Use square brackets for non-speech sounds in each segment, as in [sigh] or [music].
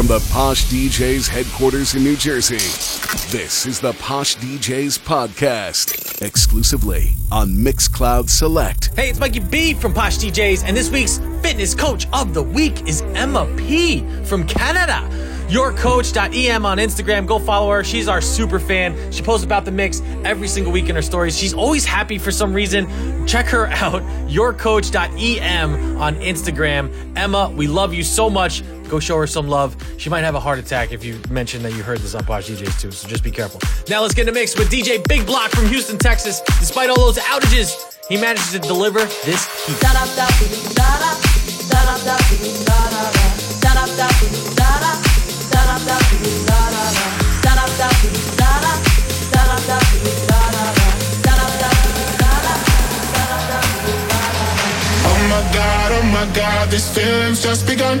from the Posh DJs headquarters in New Jersey. This is the Posh DJs podcast, exclusively on Mixcloud Select. Hey, it's Mikey B from Posh DJs, and this week's fitness coach of the week is Emma P from Canada Your yourcoach.em on Instagram. Go follow her. She's our super fan. She posts about the mix every single week in her stories. She's always happy for some reason. Check her [laughs] out, yourcoach.em on Instagram. Emma, we love you so much. Go show her some love. She might have a heart attack if you mention that you heard this on DJs too, so just be careful. Now let's get in mix with DJ Big Block from Houston, Texas. Despite all those outages, he manages to deliver this. Oh my god, oh my god, these feelings just begun.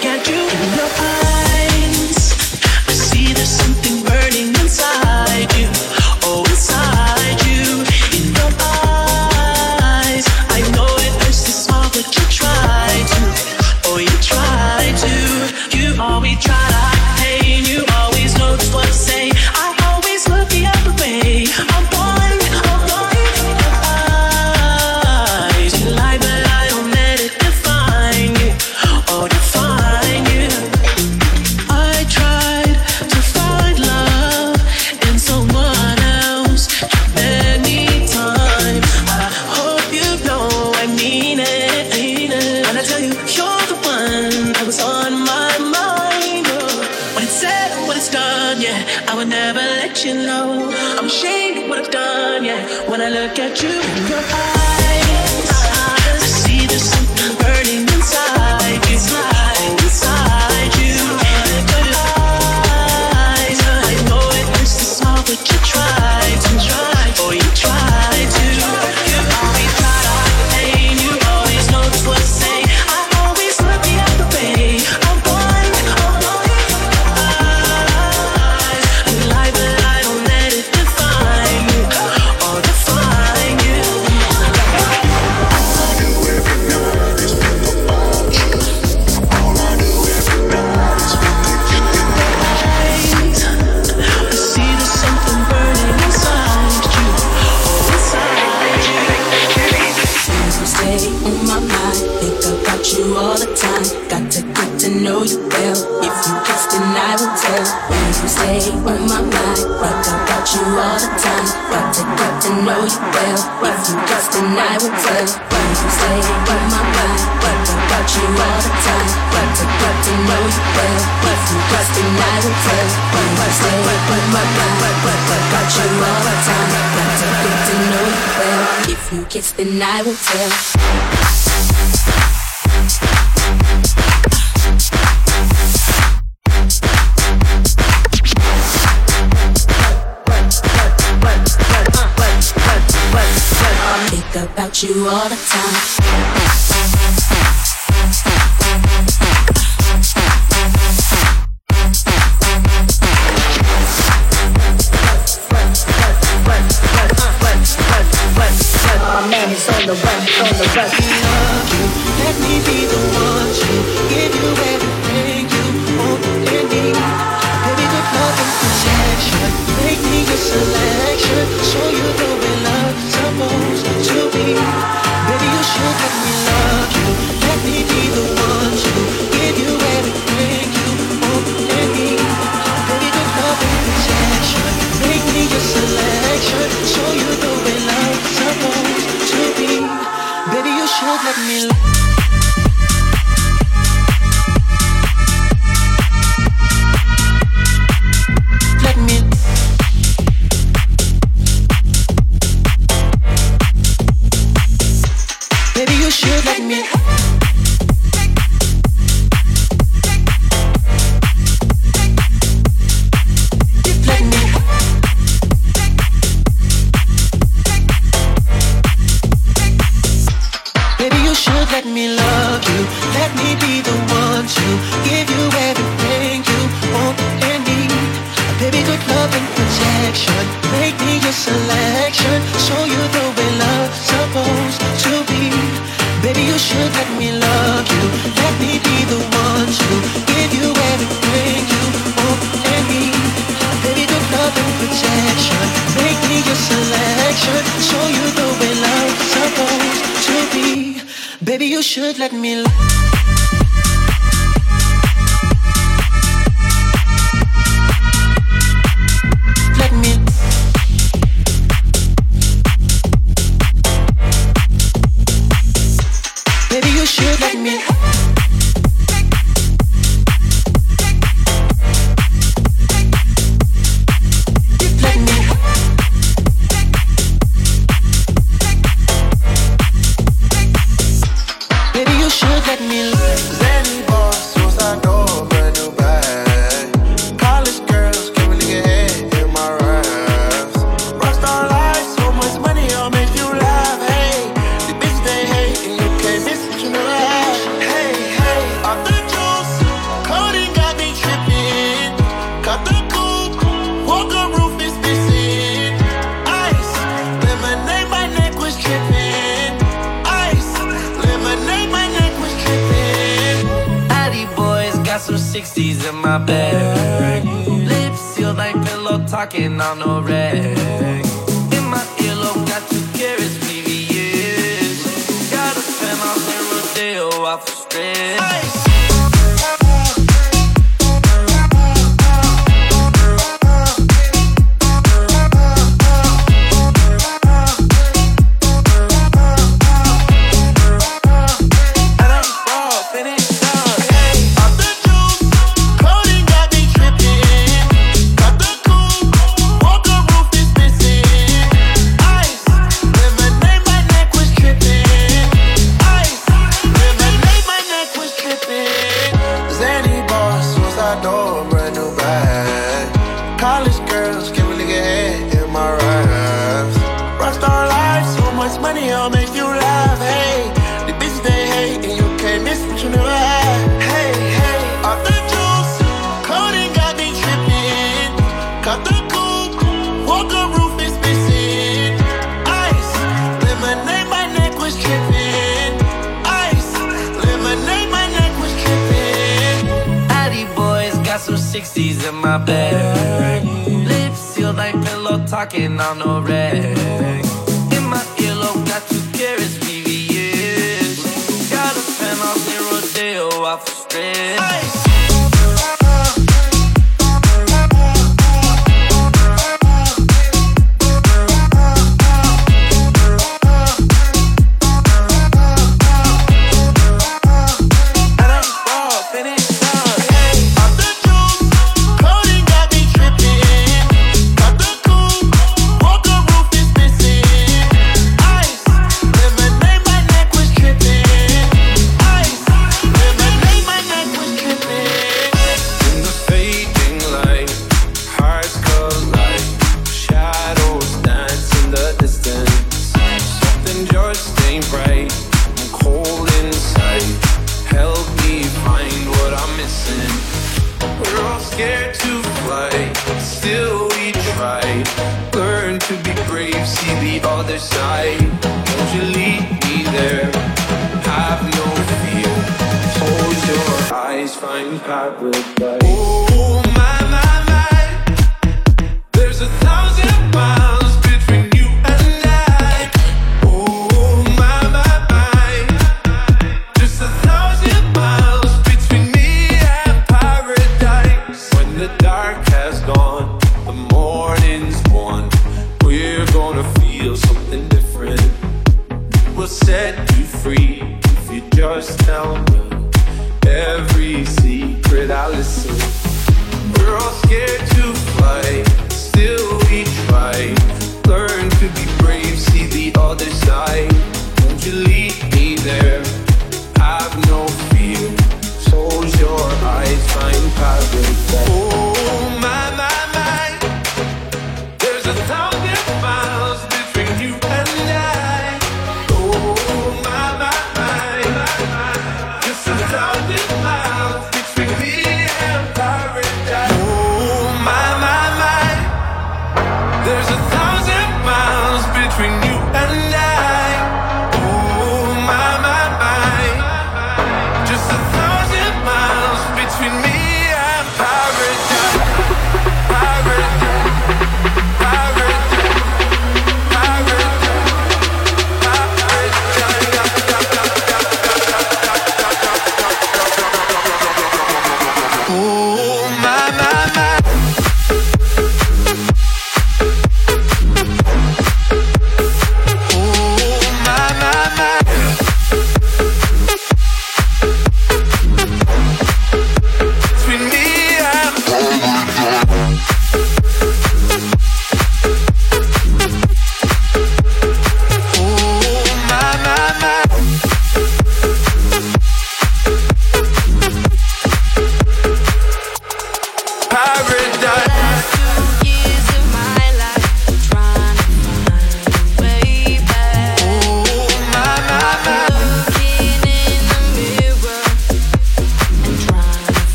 can't you? well. If you just deny what's when you say my mind, what about you all the time? What to to know you? If you just deny what's when you say my mind, what about you all the time? What to to know you? If you kiss, then I will tell. you all the time. me 60s in my bed. Lips sealed like pillow talking on the red.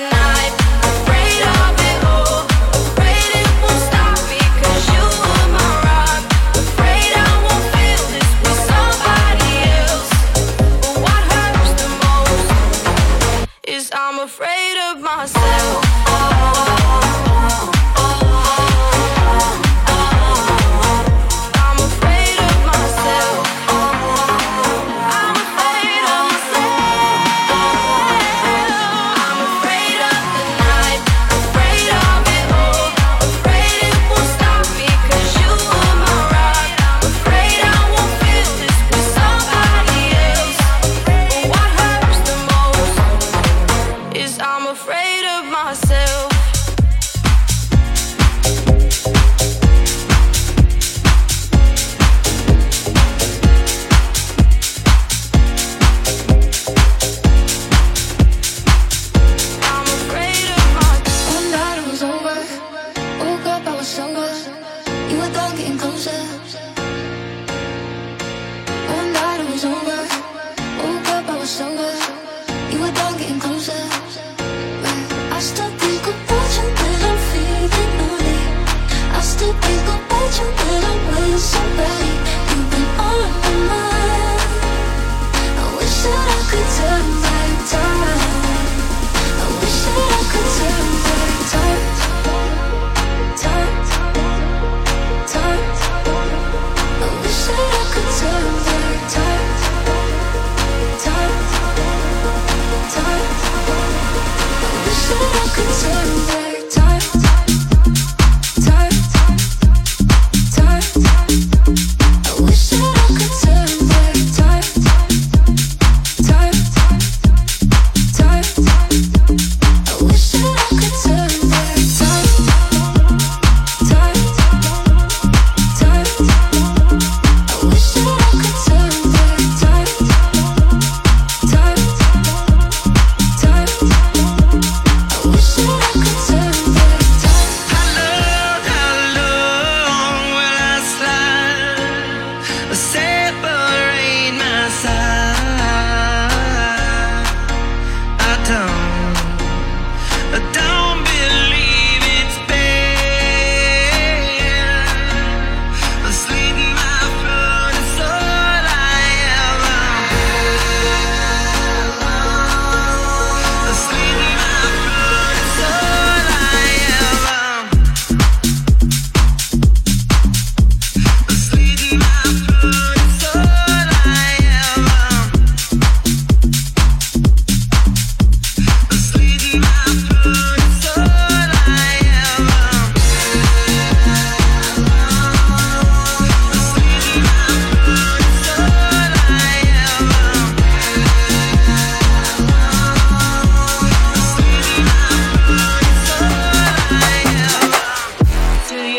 tonight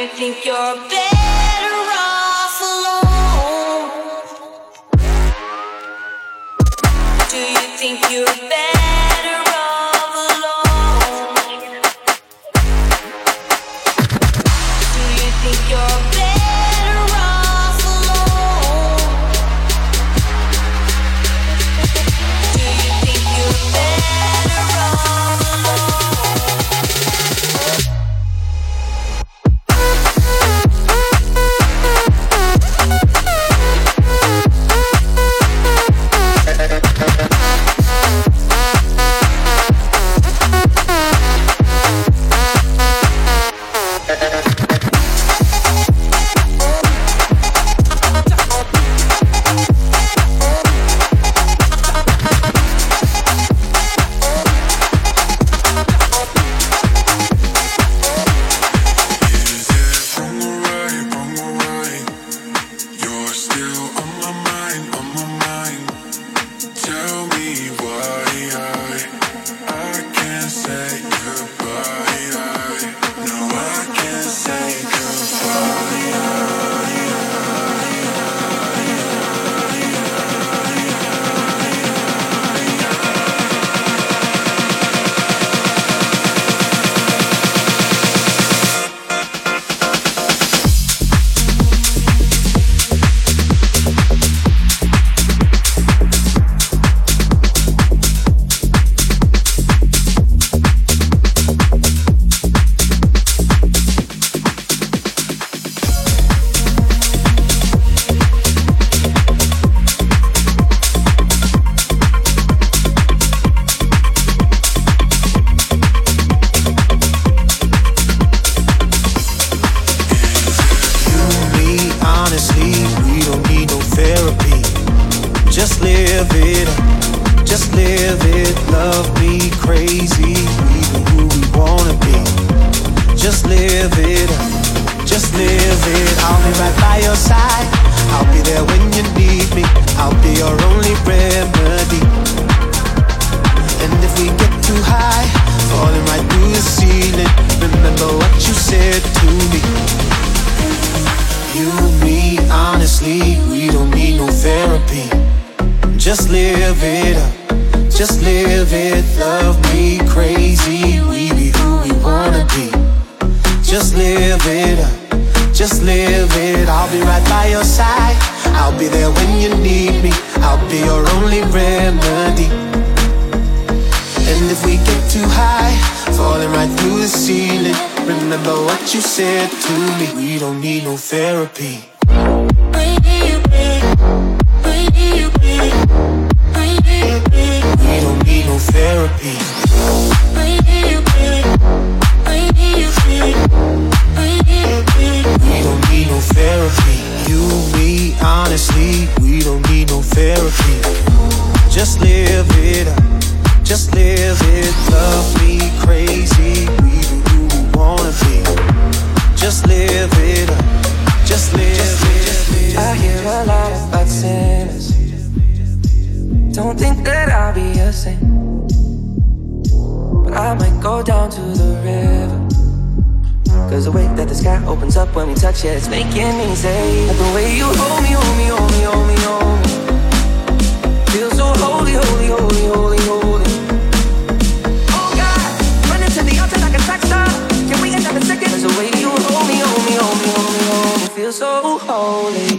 you think you're better off alone? Do you think you honestly, we don't need no therapy. Just live it up. Just live it. Love me crazy. We be who we wanna be. Just live it up. Just live it. I hear a lot about sinners. Don't think that I'll be a saint. But I might go down to the river. Cause the way that the sky opens up when we touch it, it's making me say, like the way you hold me, hold me, hold me, hold me, hold me. Feel so holy, holy, holy, holy, holy. Oh God, running to the altar like a track star. Can we end up in second? Cause the way you hold me, hold me, hold me, hold me, hold me. Feel so holy.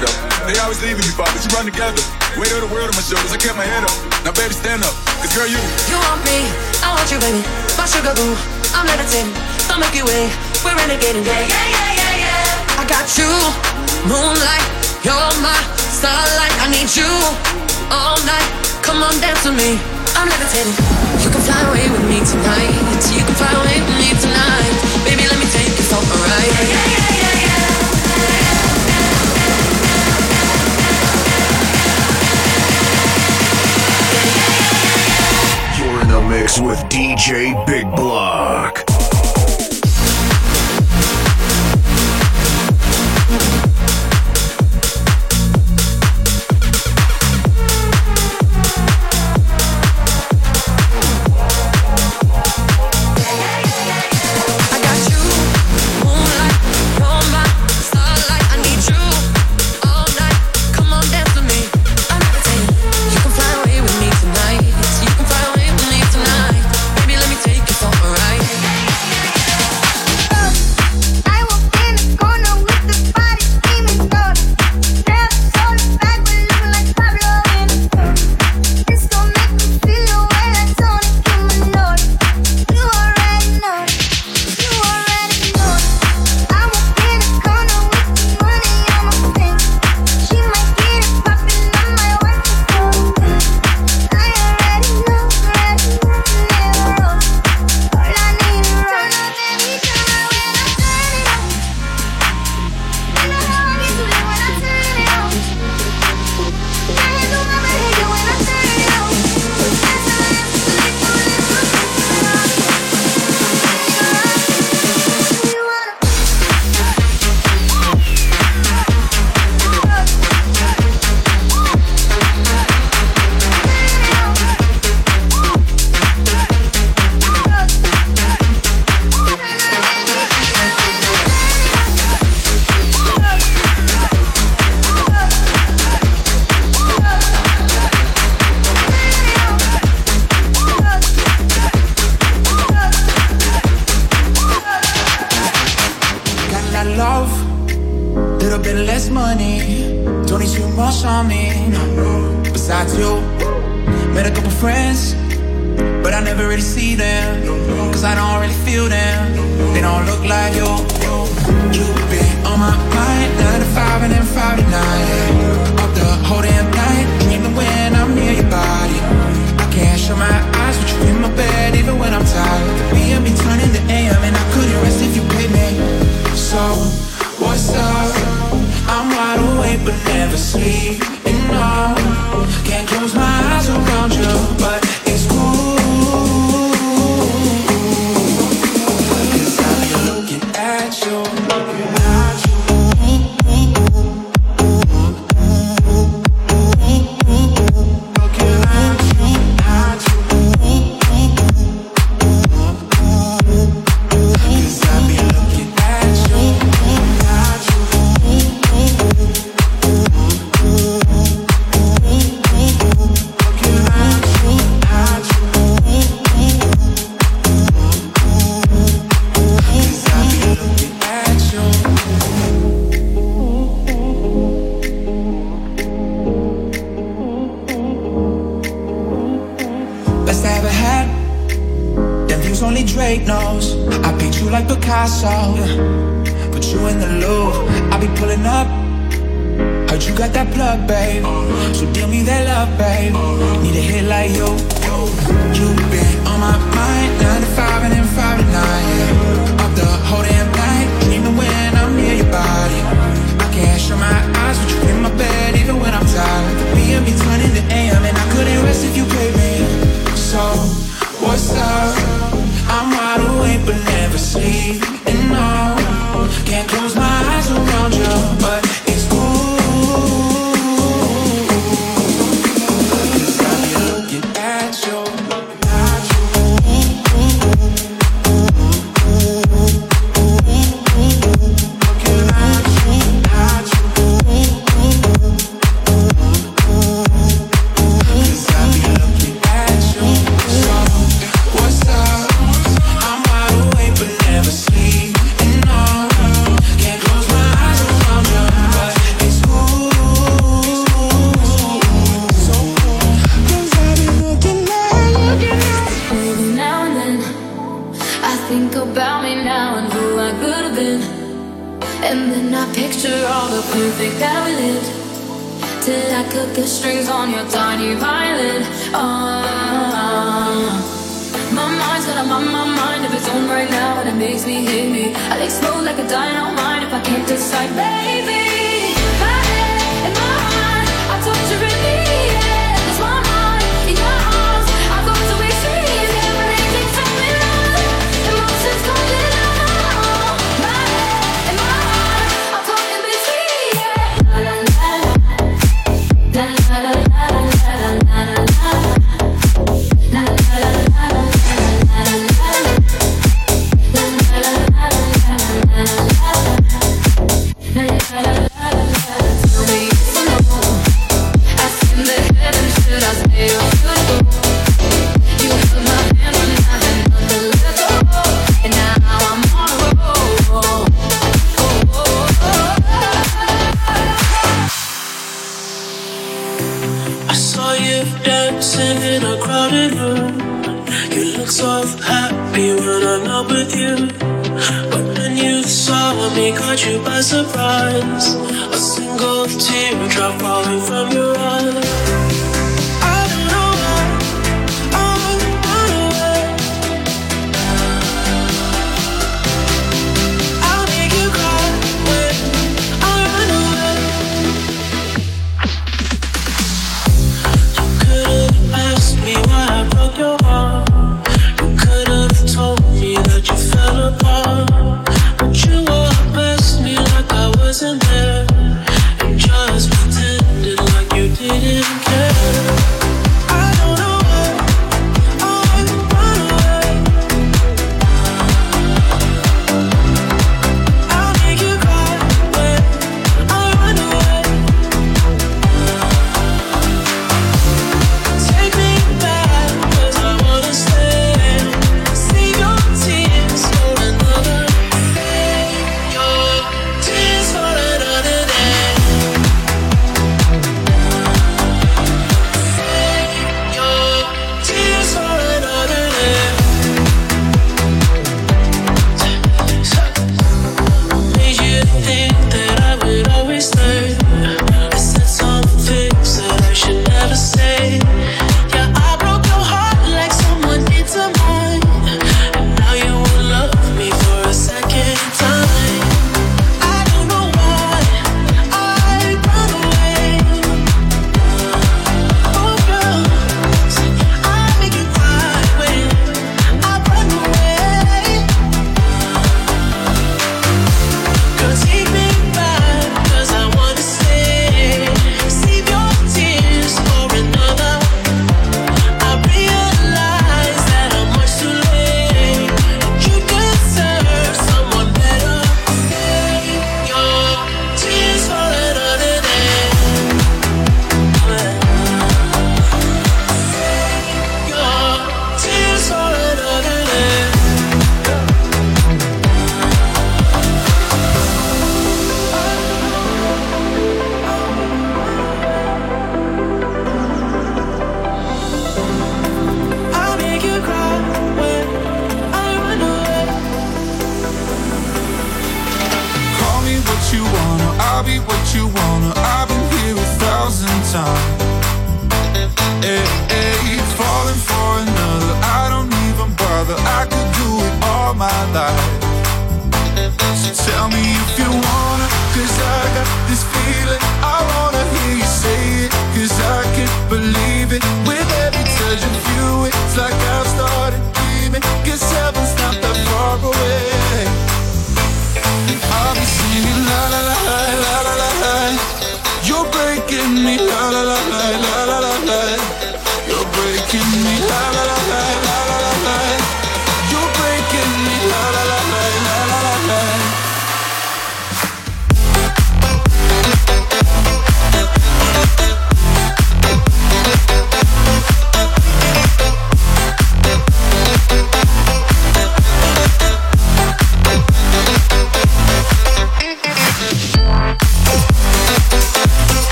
head up. They always leaving me, but you run together. Weight of the world on my shoulders, I kept my head up. Now, baby, stand up, cause girl, you. You want me, I want you, baby. My sugar boo, I'm levitating. The Milky Way, we're renegading. Yeah, yeah, yeah, yeah, yeah. I got you, moonlight, you're my starlight. I need you all night. Come on, dance with me. I'm levitating. You can fly away with me tonight. You can fly away with me tonight. mix with DJ Big Block.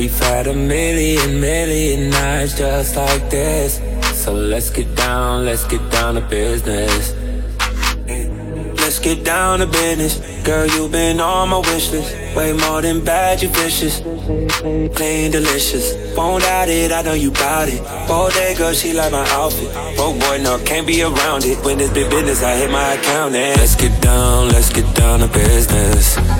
We've had a million, million nights just like this. So let's get down, let's get down to business. Let's get down to business. Girl, you've been on my wish list. Way more than bad, you vicious. Clean, delicious. Won't doubt it, I know you bout it. Bodega, she like my outfit. Broke boy, no, can't be around it. When it's big business, I hit my account and let's get down, let's get down to business.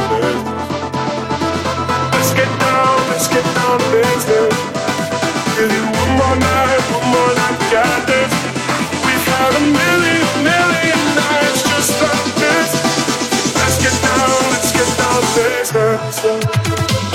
Thank you.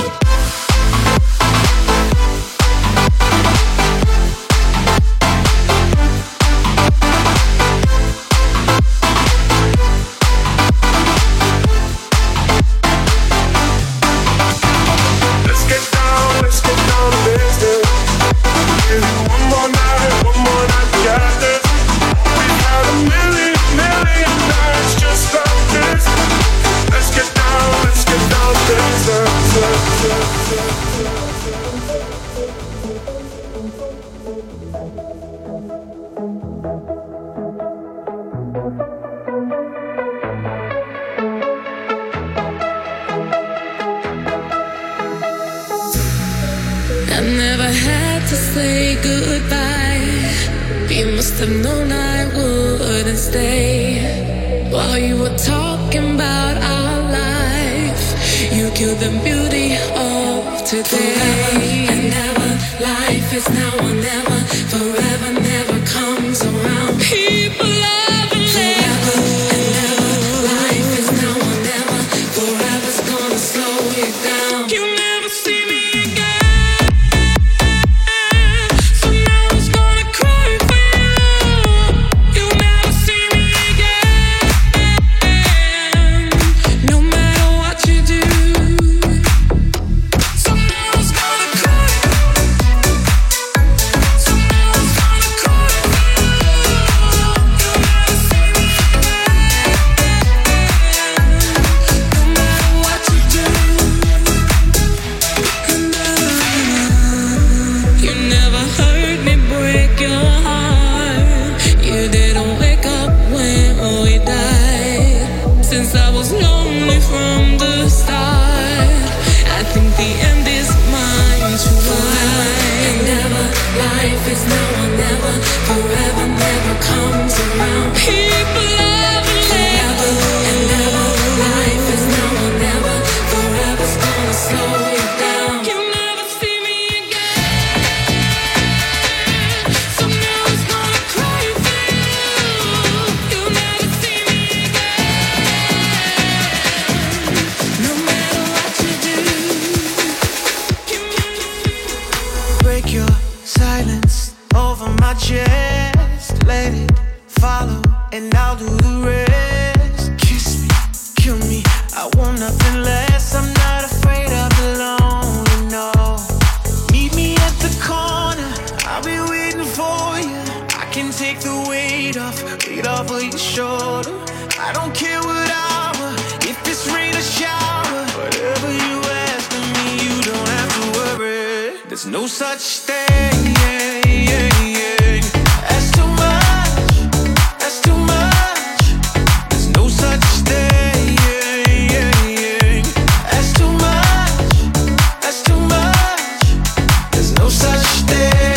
say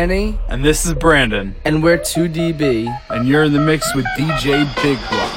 Danny. And this is Brandon. And we're 2DB. And you're in the mix with DJ Big Block.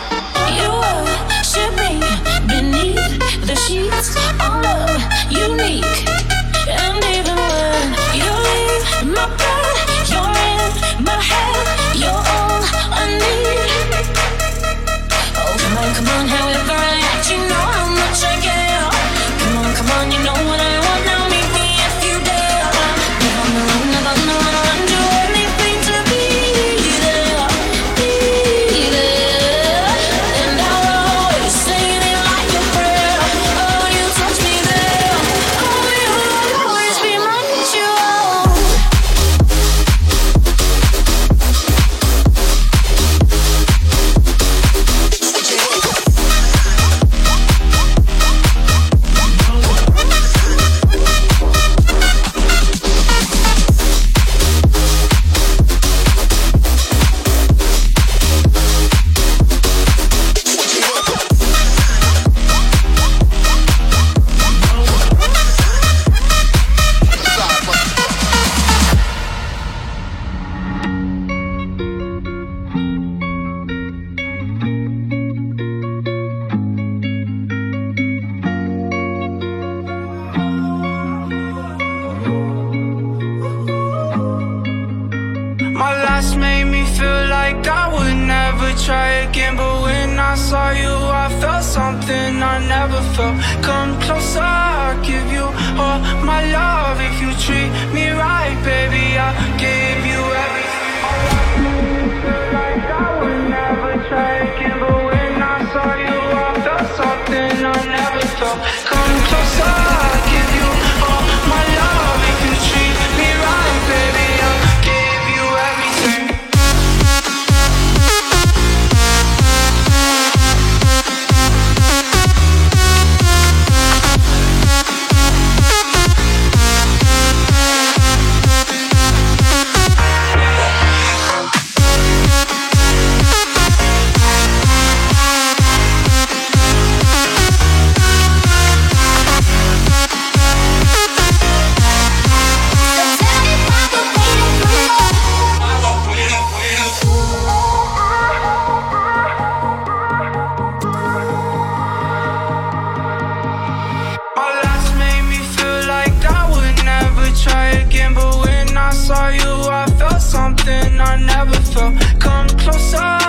I never felt. Come closer.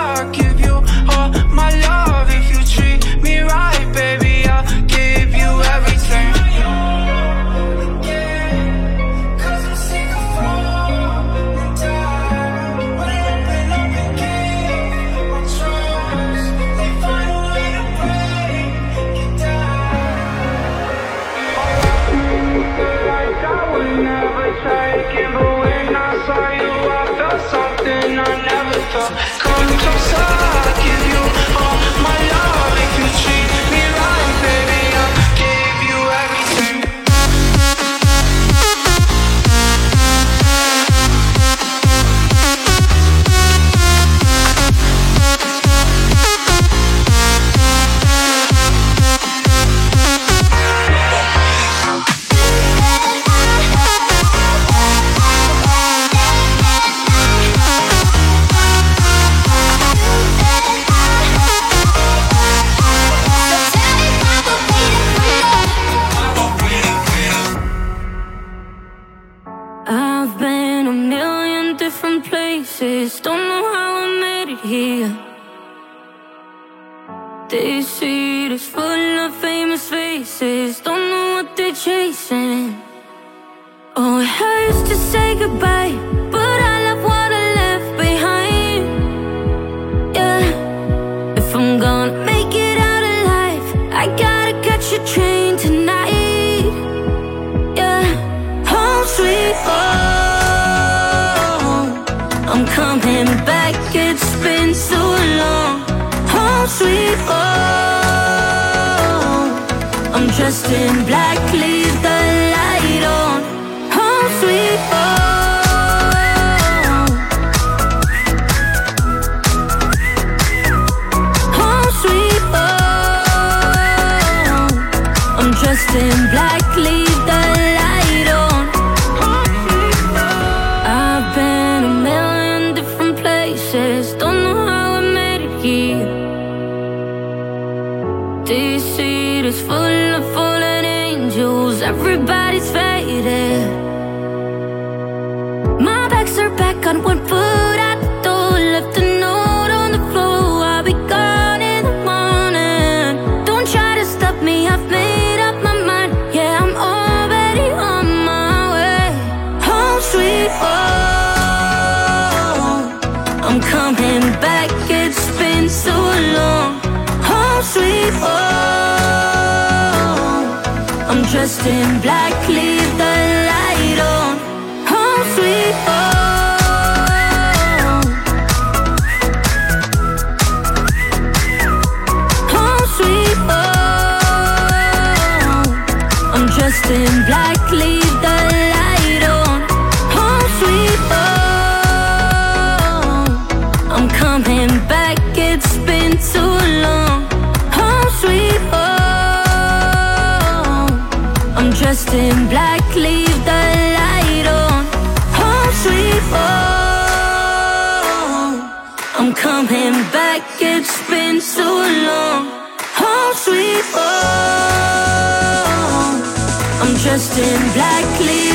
in black in black clear dressed in black clear